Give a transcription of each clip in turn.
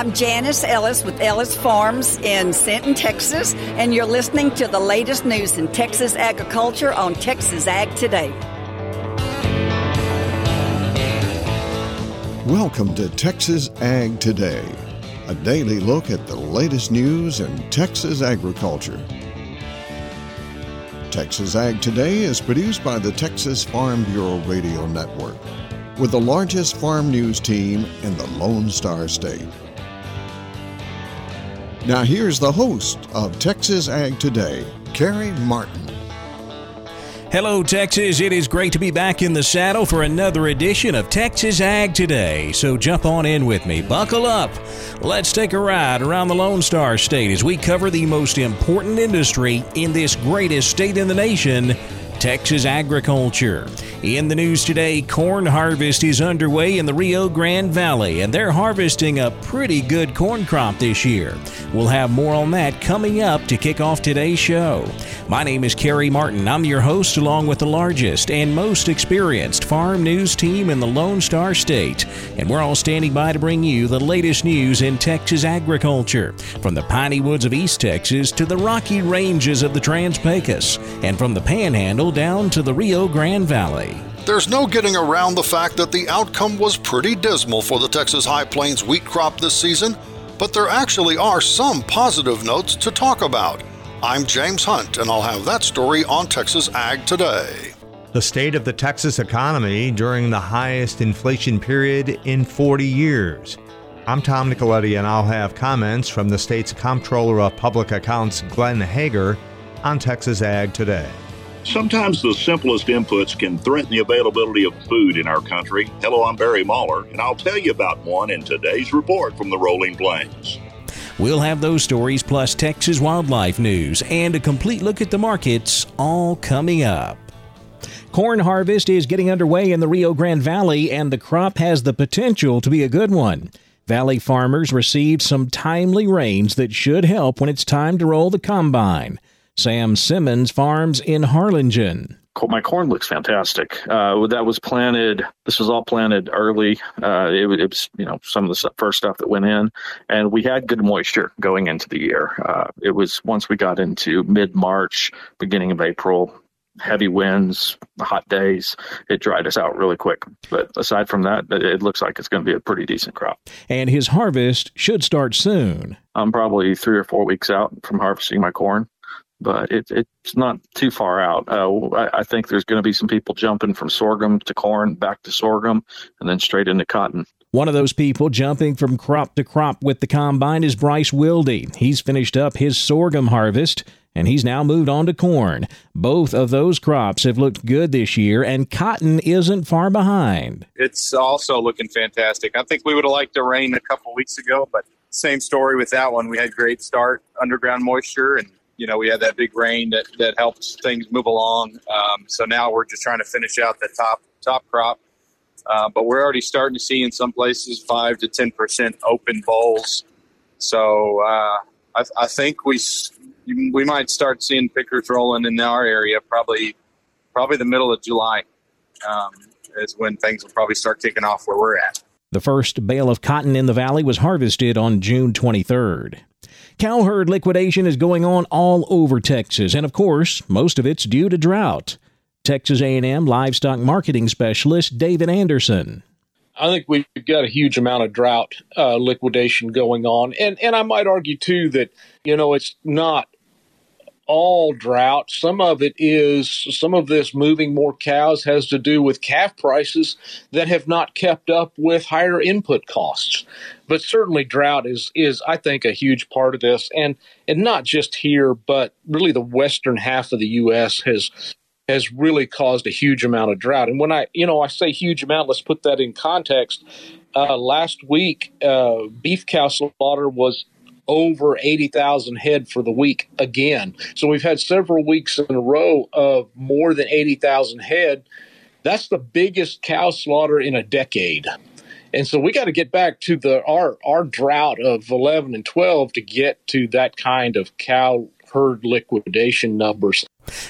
I'm Janice Ellis with Ellis Farms in Sinton, Texas, and you're listening to the latest news in Texas agriculture on Texas Ag Today. Welcome to Texas Ag Today, a daily look at the latest news in Texas agriculture. Texas Ag Today is produced by the Texas Farm Bureau Radio Network with the largest farm news team in the Lone Star State. Now, here's the host of Texas Ag Today, Carey Martin. Hello, Texas. It is great to be back in the saddle for another edition of Texas Ag Today. So jump on in with me. Buckle up. Let's take a ride around the Lone Star State as we cover the most important industry in this greatest state in the nation Texas agriculture. In the news today, corn harvest is underway in the Rio Grande Valley, and they're harvesting a pretty good corn crop this year. We'll have more on that coming up to kick off today's show. My name is Carey Martin. I'm your host, along with the largest and most experienced farm news team in the Lone Star State. And we're all standing by to bring you the latest news in Texas agriculture, from the piney woods of East Texas to the rocky ranges of the Trans Pecos, and from the Panhandle down to the Rio Grande Valley. There's no getting around the fact that the outcome was pretty dismal for the Texas High Plains wheat crop this season, but there actually are some positive notes to talk about. I'm James Hunt, and I'll have that story on Texas Ag Today. The state of the Texas economy during the highest inflation period in 40 years. I'm Tom Nicoletti, and I'll have comments from the state's Comptroller of Public Accounts, Glenn Hegar, on Texas Ag Today. Sometimes the simplest inputs can threaten the availability of food in our country. Hello, I'm Barry Mahler, and I'll tell you about one in today's report from the Rolling Plains. We'll have those stories plus Texas wildlife news and a complete look at the markets all coming up. Corn harvest is getting underway in the Rio Grande Valley, and the crop has the potential to be a good one. Valley farmers received some timely rains that should help when it's time to roll the combine. Sam Simmons farms in Harlingen. My corn looks fantastic. Uh, that was planted. This was all planted early. Uh, it, it, was, you know, some of the first stuff that went in, and we had good moisture going into the year. Uh, it was once we got into mid March, beginning of April, heavy winds, hot days, it dried us out really quick. But aside from that, it looks like it's going to be a pretty decent crop. And his harvest should start soon. I'm probably three or four weeks out from harvesting my corn but it, it's not too far out. Uh, I, I, think there's going to be some people jumping from sorghum to corn, back to sorghum, and then straight into cotton. One of those people jumping from crop to crop with the combine is Bryce Wilde. He's finished up his sorghum harvest and he's now moved on to corn. Both of those crops have looked good this year, and cotton isn't far behind. It's also looking fantastic. I think we would have liked a rain a couple weeks ago, but same story with that one. We had great start, underground moisture, and you know, we had that big rain that, that helped things move along. Um, so now we're just trying to finish out the top top crop. Uh, but we're already starting to see in some places five to ten percent open bolls. So uh, I, I, think we we might start seeing pickers rolling in our area probably probably the middle of July um, is when things will probably start kicking off where we're at. The first bale of cotton in the valley was harvested on June 23rd. Cow herd liquidation is going on all over Texas, and of course, most of it's due to drought. Texas A&M livestock marketing specialist David Anderson. I think we've got a huge amount of drought uh, liquidation going on, and and I might argue too that you know it's not all drought. Some of it is, some of this moving more cows has to do with calf prices that have not kept up with higher input costs. But certainly drought is, is, I think, a huge part of this. And, and not just here, but really the western half of the U.S. has, has really caused a huge amount of drought. And when I, you know, I say huge amount, let's put that in context. Uh, last week, uh, beef cow slaughter was over 80,000 head for the week again. So we've had several weeks in a row of more than 80,000 head. That's the biggest cow slaughter in a decade. And so we got to get back to the our our drought of 11 and 12 to get to that kind of cow herd liquidation numbers.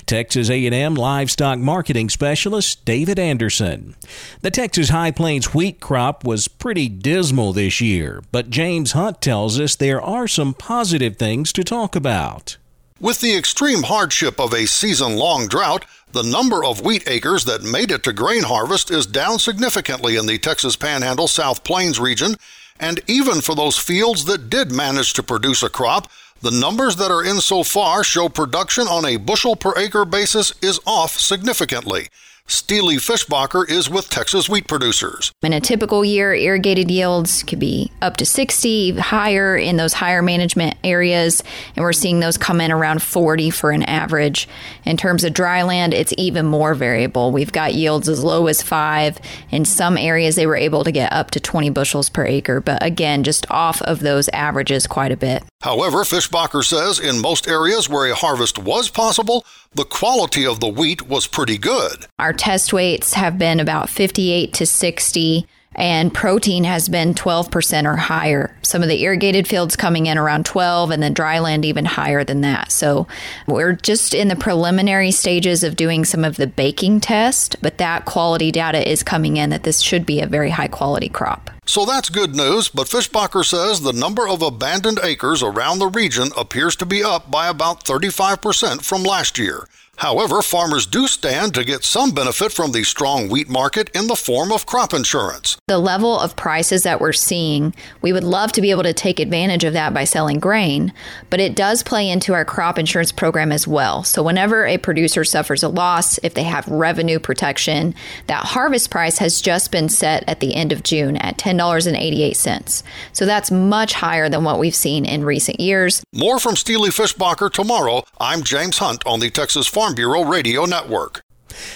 Texas A&M livestock marketing specialist David Anderson. The Texas High Plains wheat crop was pretty dismal this year, but James Hunt tells us there are some positive things to talk about. With the extreme hardship of a season long drought, the number of wheat acres that made it to grain harvest is down significantly in the Texas Panhandle South Plains region, and even for those fields that did manage to produce a crop, the numbers that are in so far show production on a bushel per acre basis is off significantly. Steely Fishbacher is with Texas wheat producers. In a typical year, irrigated yields could be up to 60, higher in those higher management areas, and we're seeing those come in around 40 for an average. In terms of dry land, it's even more variable. We've got yields as low as 5. In some areas, they were able to get up to 20 bushels per acre, but again, just off of those averages quite a bit. However, Fishbacher says in most areas where a harvest was possible, the quality of the wheat was pretty good. Our test weights have been about 58 to 60 and protein has been 12% or higher. Some of the irrigated fields coming in around 12 and then dry land even higher than that. So we're just in the preliminary stages of doing some of the baking test, but that quality data is coming in that this should be a very high quality crop. So that's good news, but Fishbacher says the number of abandoned acres around the region appears to be up by about 35% from last year. However, farmers do stand to get some benefit from the strong wheat market in the form of crop insurance. The level of prices that we're seeing, we would love to be able to take advantage of that by selling grain, but it does play into our crop insurance program as well. So, whenever a producer suffers a loss, if they have revenue protection, that harvest price has just been set at the end of June at $10.88. So, that's much higher than what we've seen in recent years. More from Steely Fishbacher tomorrow. I'm James Hunt on the Texas Farm Farm Bureau Radio Network.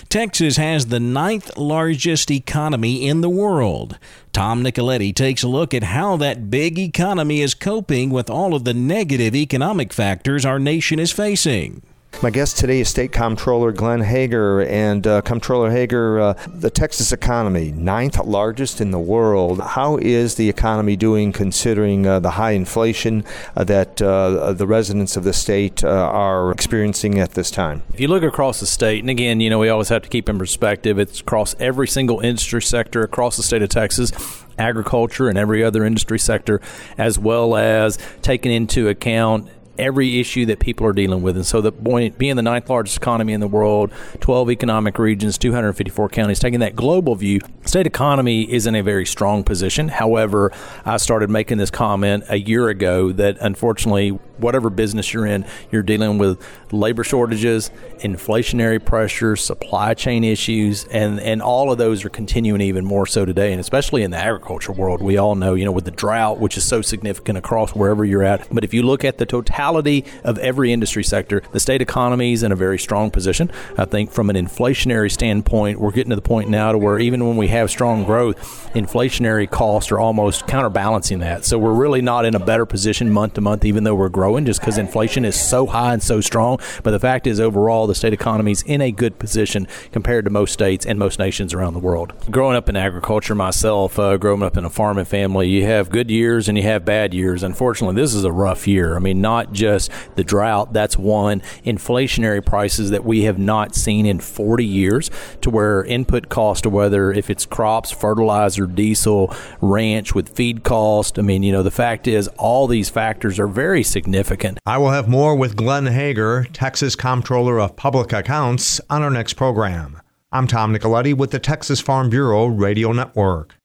Texas has the ninth largest economy in the world. Tom Nicoletti takes a look at how that big economy is coping with all of the negative economic factors our nation is facing. My guest today is State Comptroller Glenn Hegar. And uh, Comptroller Hegar, uh, the Texas economy, ninth largest in the world. How is the economy doing considering uh, the high inflation uh, that uh, the residents of the state uh, are experiencing at this time? If you look across the state, and again, you know, we always have to keep in perspective, it's across every single industry sector across the state of Texas agriculture and every other industry sector, as well as taking into account every issue that people are dealing with. And so, the point being the ninth largest economy in the world, 12 economic regions, 254 counties, taking that global view, state economy is in a very strong position. However, I started making this comment a year ago that unfortunately, whatever business you're in, you're dealing with labor shortages, inflationary pressures, supply chain issues, and, and all of those are continuing even more so today. And especially in the agriculture world, we all know, you know, with the drought, which is so significant across wherever you're at. But if you look at the totality of every industry sector, the state economy is in a very strong position. I think from an inflationary standpoint, we're getting to the point now to where even when we have strong growth, inflationary costs are almost counterbalancing that. So we're really not in a better position month to month, even though we're growing, just because inflation is so high and so strong. But the fact is, overall, the state economy is in a good position compared to most states and most nations around the world. Growing up in agriculture myself, uh, growing up in a farming family, you have good years and you have bad years. Unfortunately, this is a rough year. I mean, not just the drought. That's one. Inflationary prices that we have not seen in 40 years, to where input cost, whether if it's crops, fertilizer, diesel, ranch with feed cost. I mean, you know, the fact is all these factors are very significant. I will have more with Glenn Hegar, Texas Comptroller of Public Accounts, on our next program. I'm Tom Nicoletti with the Texas Farm Bureau Radio Network.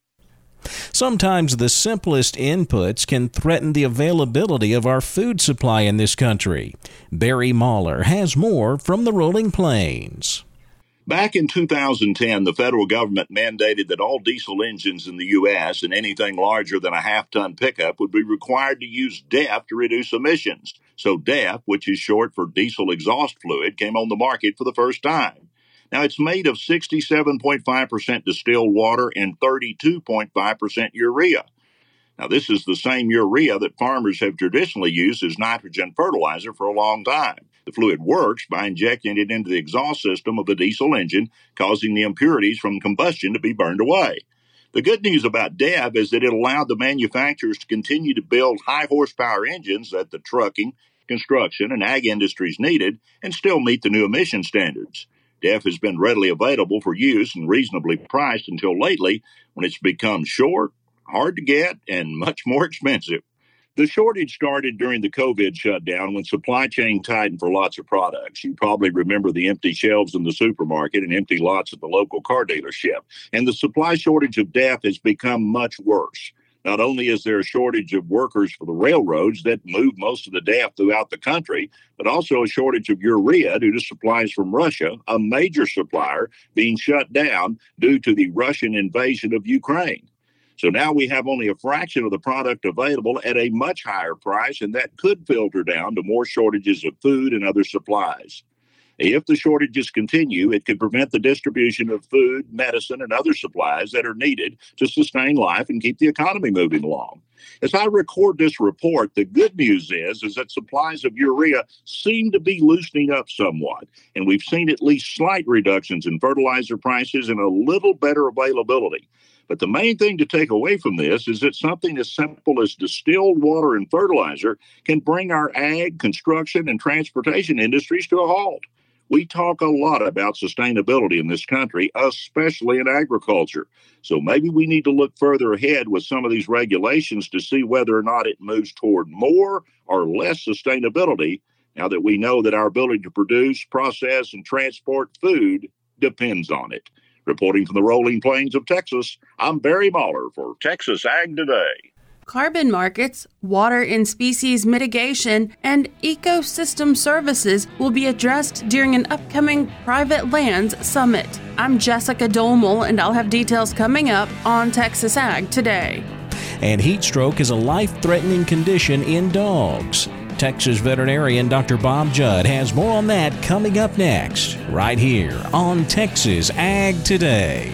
Sometimes the simplest inputs can threaten the availability of our food supply in this country. Barry Mahler has more from the Rolling Plains. Back in 2010, the federal government mandated that all diesel engines in the U.S. and anything larger than a half ton pickup would be required to use DEF to reduce emissions. So, DEF, which is short for diesel exhaust fluid, came on the market for the first time. Now, it's made of 67.5% distilled water and 32.5% urea. Now, this is the same urea that farmers have traditionally used as nitrogen fertilizer for a long time. The fluid works by injecting it into the exhaust system of a diesel engine, causing the impurities from combustion to be burned away. The good news about DEF is that it allowed the manufacturers to continue to build high horsepower engines that the trucking, construction and ag industries needed and still meet the new emission standards. DEF has been readily available for use and reasonably priced until lately when it's become short, hard to get, and much more expensive. The shortage started during the COVID shutdown when supply chain tightened for lots of products. You probably remember the empty shelves in the supermarket and empty lots at the local car dealership. And the supply shortage of DEF has become much worse. Not only is there a shortage of workers for the railroads that move most of the DEF throughout the country, but also a shortage of urea due to supplies from Russia, a major supplier being shut down due to the Russian invasion of Ukraine. So now we have only a fraction of the product available at a much higher price, and that could filter down to more shortages of food and other supplies. If the shortages continue, it could prevent the distribution of food, medicine, and other supplies that are needed to sustain life and keep the economy moving along. As I record this report, the good news is, is that supplies of urea seem to be loosening up somewhat, and we've seen at least slight reductions in fertilizer prices and a little better availability. But the main thing to take away from this is that something as simple as distilled water and fertilizer can bring our ag, construction, and transportation industries to a halt. We talk a lot about sustainability in this country, especially in agriculture. So maybe we need to look further ahead with some of these regulations to see whether or not it moves toward more or less sustainability now that we know that our ability to produce, process, and transport food depends on it. Reporting from the rolling plains of Texas, I'm Barry Mahler for Texas Ag Today. Carbon markets, water and species mitigation, and ecosystem services will be addressed during an upcoming Private Lands Summit. I'm Jessica Domel, and I'll have details coming up on Texas Ag Today. And heat stroke is a life threatening condition in dogs. Texas veterinarian Dr. Bob Judd has more on that coming up next, right here on Texas Ag Today.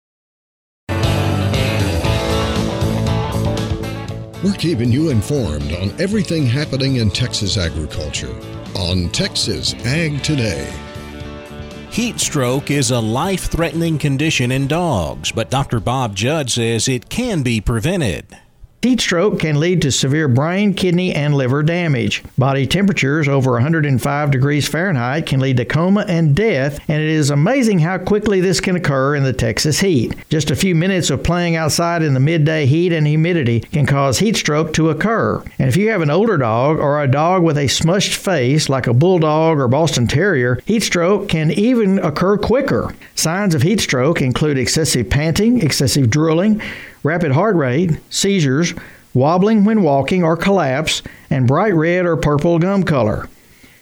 We're keeping you informed on everything happening in Texas agriculture on Texas Ag Today. Heat stroke is a life threatening condition in dogs, but Dr. Bob Judd says it can be prevented. Heat stroke can lead to severe brain, kidney, and liver damage. Body temperatures over 105 degrees Fahrenheit can lead to coma and death, and it is amazing how quickly this can occur in the Texas heat. Just a few minutes of playing outside in the midday heat and humidity can cause heat stroke to occur. And if you have an older dog or a dog with a smushed face like a bulldog or Boston Terrier, heat stroke can even occur quicker. Signs of heat stroke include excessive panting, excessive drooling, rapid heart rate, seizures, wobbling when walking or collapse, and bright red or purple gum color.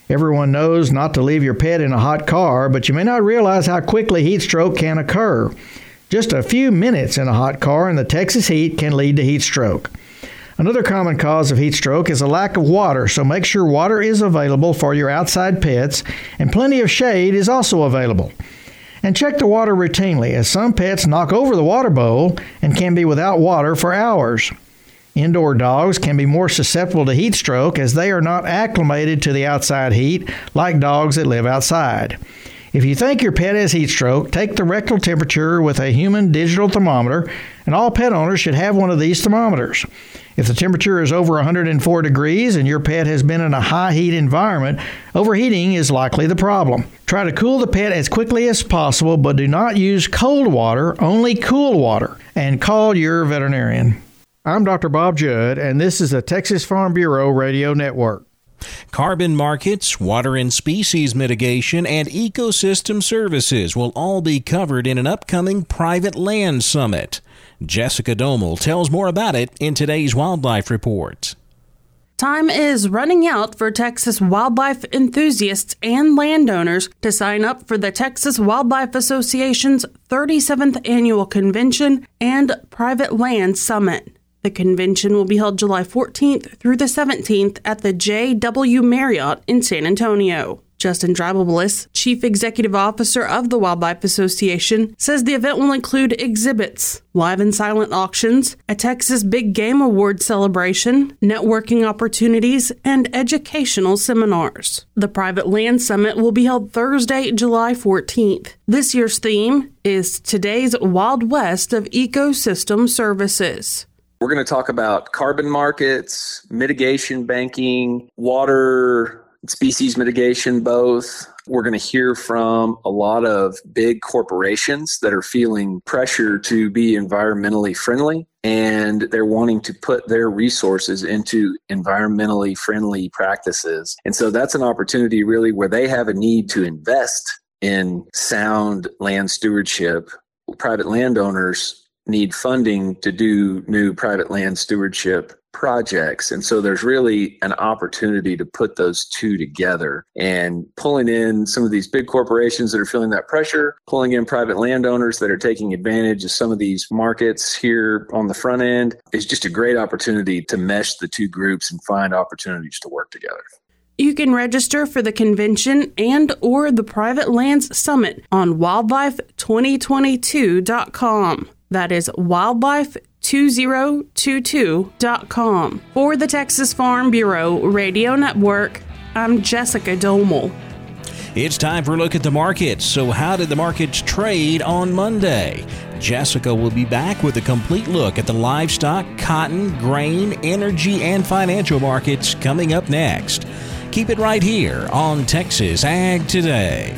Everyone knows not to leave your pet in a hot car, but you may not realize how quickly heat stroke can occur. Just a few minutes in a hot car in the Texas heat can lead to heat stroke. Another common cause of heat stroke is a lack of water, so make sure water is available for your outside pets, and plenty of shade is also available. And check the water routinely, as some pets knock over the water bowl and can be without water for hours. Indoor dogs can be more susceptible to heat stroke as they are not acclimated to the outside heat like dogs that live outside. If you think your pet has heat stroke, take the rectal temperature with a human digital thermometer, and all pet owners should have one of these thermometers. If the temperature is over 104 degrees and your pet has been in a high heat environment, overheating is likely the problem. Try to cool the pet as quickly as possible, but do not use cold water, only cool water, and call your veterinarian. I'm Dr. Bob Judd, and this is the Texas Farm Bureau Radio Network. Carbon markets, water and species mitigation, and ecosystem services will all be covered in an upcoming private land summit. Jessica Domel tells more about it in today's Wildlife Report. Time is running out for Texas wildlife enthusiasts and landowners to sign up for the Texas Wildlife Association's 37th annual convention and private land summit. The convention will be held July 14th through the 17th at the J.W. Marriott in San Antonio. Justin Dreibelbis, Chief Executive Officer of the Wildlife Association, says the event will include exhibits, live and silent auctions, a Texas Big Game Award celebration, networking opportunities, and educational seminars. The Private Land Summit will be held Thursday, July 14th. This year's theme is Today's Wild West of Ecosystem Services. We're going to talk about carbon markets, mitigation banking, water species mitigation both. We're going to hear from a lot of big corporations that are feeling pressure to be environmentally friendly and they're wanting to put their resources into environmentally friendly practices. And so that's an opportunity really where they have a need to invest in sound land stewardship. Private landowners need funding to do new private land stewardship projects. And so there's really an opportunity to put those two together and pulling in some of these big corporations that are feeling that pressure, pulling in private landowners that are taking advantage of some of these markets here on the front end is just a great opportunity to mesh the two groups and find opportunities to work together. You can register for the convention and or the Private Lands Summit on wildlife2022.com. That is wildlife2022.com. For the Texas Farm Bureau Radio Network, I'm Jessica Domel. It's time for a look at the markets. So, how did the markets trade on Monday? Jessica will be back with a complete look at the livestock, cotton, grain, energy, and financial markets coming up next. Keep it right here on Texas Ag Today.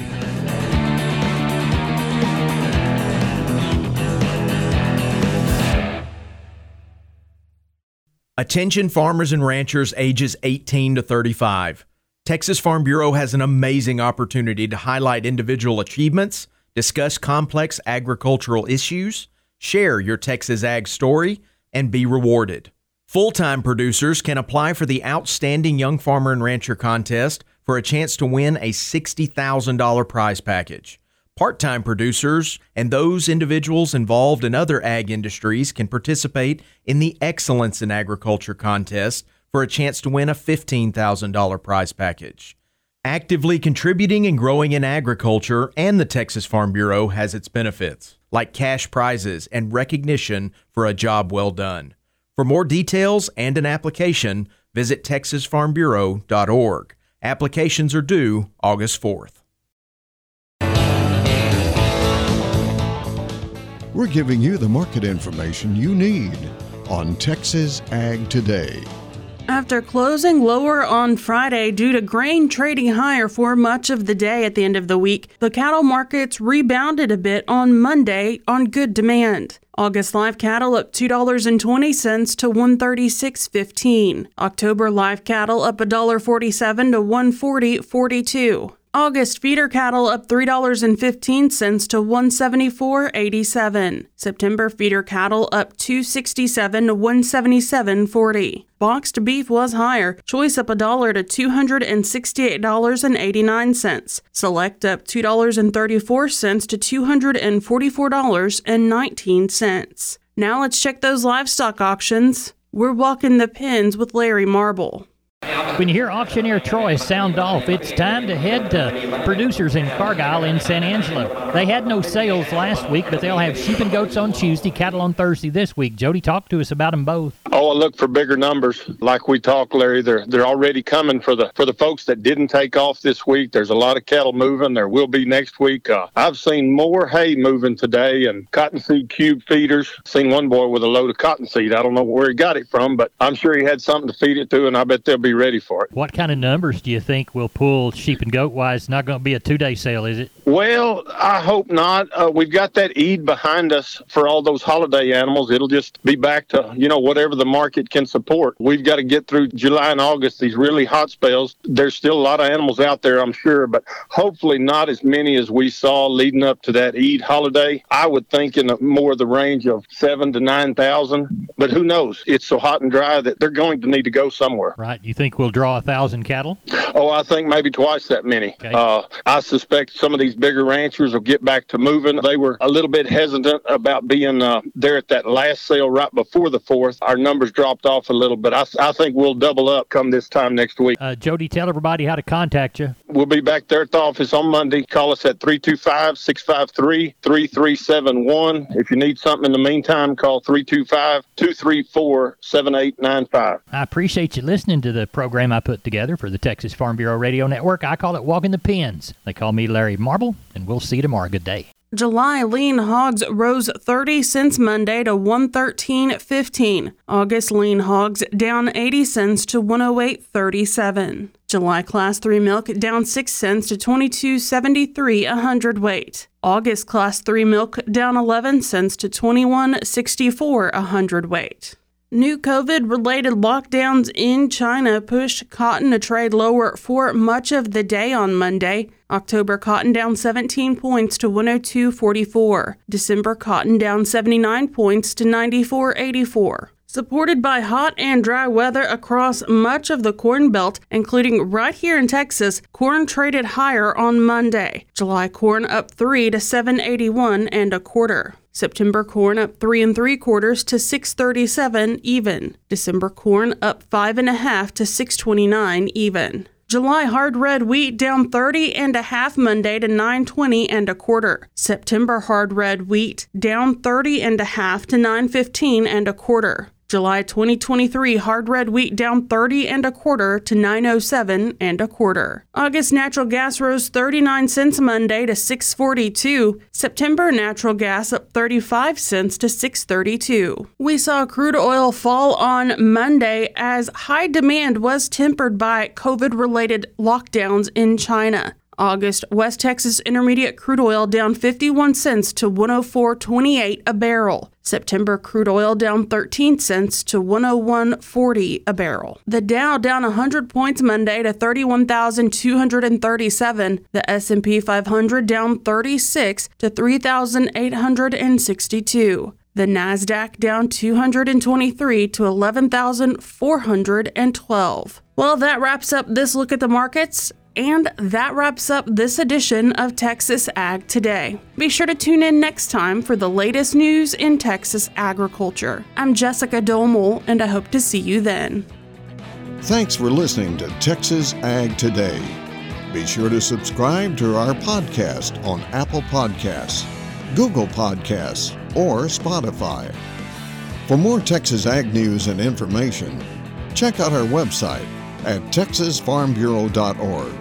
Attention farmers and ranchers ages 18 to 35. Texas Farm Bureau has an amazing opportunity to highlight individual achievements, discuss complex agricultural issues, share your Texas ag story, and be rewarded. Full time producers can apply for the Outstanding Young Farmer and Rancher contest for a chance to win a $60,000 prize package. Part time producers and those individuals involved in other ag industries can participate in the Excellence in Agriculture contest for a chance to win a $15,000 prize package. Actively contributing and growing in agriculture and the Texas Farm Bureau has its benefits, like cash prizes and recognition for a job well done. For more details and an application, visit texasfarmbureau.org. Applications are due August 4th. We're giving you the market information you need on Texas Ag Today. After closing lower on Friday due to grain trading higher for much of the day at the end of the week, the cattle markets rebounded a bit on Monday on good demand. August live cattle up $2.20 to 136.15. October live cattle up $1.47 to 140.42. August feeder cattle up $3.15 to 174.87. September feeder cattle up 267 to 177.40. Boxed beef was higher, choice up a dollar to $268.89. Select up $2.34 to $244.19. Now let's check those livestock auctions. We're walking the pens with Larry Marble. When you hear auctioneer Troy sound off, it's time to head to producers in Cargyle in San Angelo. They had no sales last week, but they'll have sheep and goats on Tuesday, cattle on Thursday this week. Jody, talk to us about them both. Oh, I look for bigger numbers. Like we talked, Larry, they're they're already coming for the for the folks that didn't take off this week. There's a lot of cattle moving. There will be next week. Uh, I've seen more hay moving today and cottonseed cube feeders. Seen one boy with a load of cottonseed. I don't know where he got it from, but I'm sure he had something to feed it to, and I bet they'll be ready for it. What kind of numbers do you think will pull sheep and goat wise? Not going to be a two day sale, is it? Well, I hope not. Uh, we've got that Eid behind us for all those holiday animals. It'll just be back to, you know, whatever the the market can support. We've got to get through July and August, these really hot spells. There's still a lot of animals out there, I'm sure, but hopefully not as many as we saw leading up to that Eid holiday. I would think in a, more of the range of seven to 9,000, but who knows? It's so hot and dry that they're going to need to go somewhere. Right. You think we'll draw a thousand cattle? Oh, I think maybe twice that many. Okay. Uh, I suspect some of these bigger ranchers will get back to moving. They were a little bit hesitant about being uh, there at that last sale right before the fourth. Our numbers dropped off a little, but I, I think we'll double up come this time next week. Uh, Jody, tell everybody how to contact you. We'll be back there at the office on Monday. Call us at 325 653 3371. If you need something in the meantime, call 325 234 7895. I appreciate you listening to the program I put together for the Texas Farm Bureau Radio Network. I call it Walking the Pens. They call me Larry Marble, and we'll see you tomorrow. Good day. July lean hogs rose 30 cents Monday to 113.15. August lean hogs down 80 cents to 108.37. July class 3 milk down 6 cents to 22.73 a hundredweight. August class 3 milk down 11 cents to 21.64 a hundredweight. New COVID related lockdowns in China pushed cotton to trade lower for much of the day on Monday. October cotton down 17 points to 102.44. December cotton down 79 points to 94.84. Supported by hot and dry weather across much of the Corn Belt, including right here in Texas, corn traded higher on Monday. July corn up 3 to 781 and a quarter. September corn up three and three quarters to 637 even. December corn up five and a half to 629 even. July hard red wheat down 30 and a half Monday to 920 and a quarter. September hard red wheat down 30 and a half to 915 and a quarter. July 2023 hard red wheat down 30 and a quarter to 907 and a quarter. August natural gas rose 39 cents Monday to 642. September natural gas up 35 cents to 632. We saw crude oil fall on Monday as high demand was tempered by COVID related lockdowns in China. August, West Texas Intermediate crude oil down 51 cents to 104.28 a barrel. September crude oil down 13 cents to 101.40 a barrel. The Dow down 100 points Monday to 31,237. The S&P 500 down 36 to 3,862. The Nasdaq down 223 to 11,412. Well, that wraps up this look at the markets. And that wraps up this edition of Texas Ag Today. Be sure to tune in next time for the latest news in Texas agriculture. I'm Jessica Domel, and I hope to see you then. Thanks for listening to Texas Ag Today. Be sure to subscribe to our podcast on Apple Podcasts, Google Podcasts, or Spotify. For more Texas Ag news and information, check out our website at texasfarmbureau.org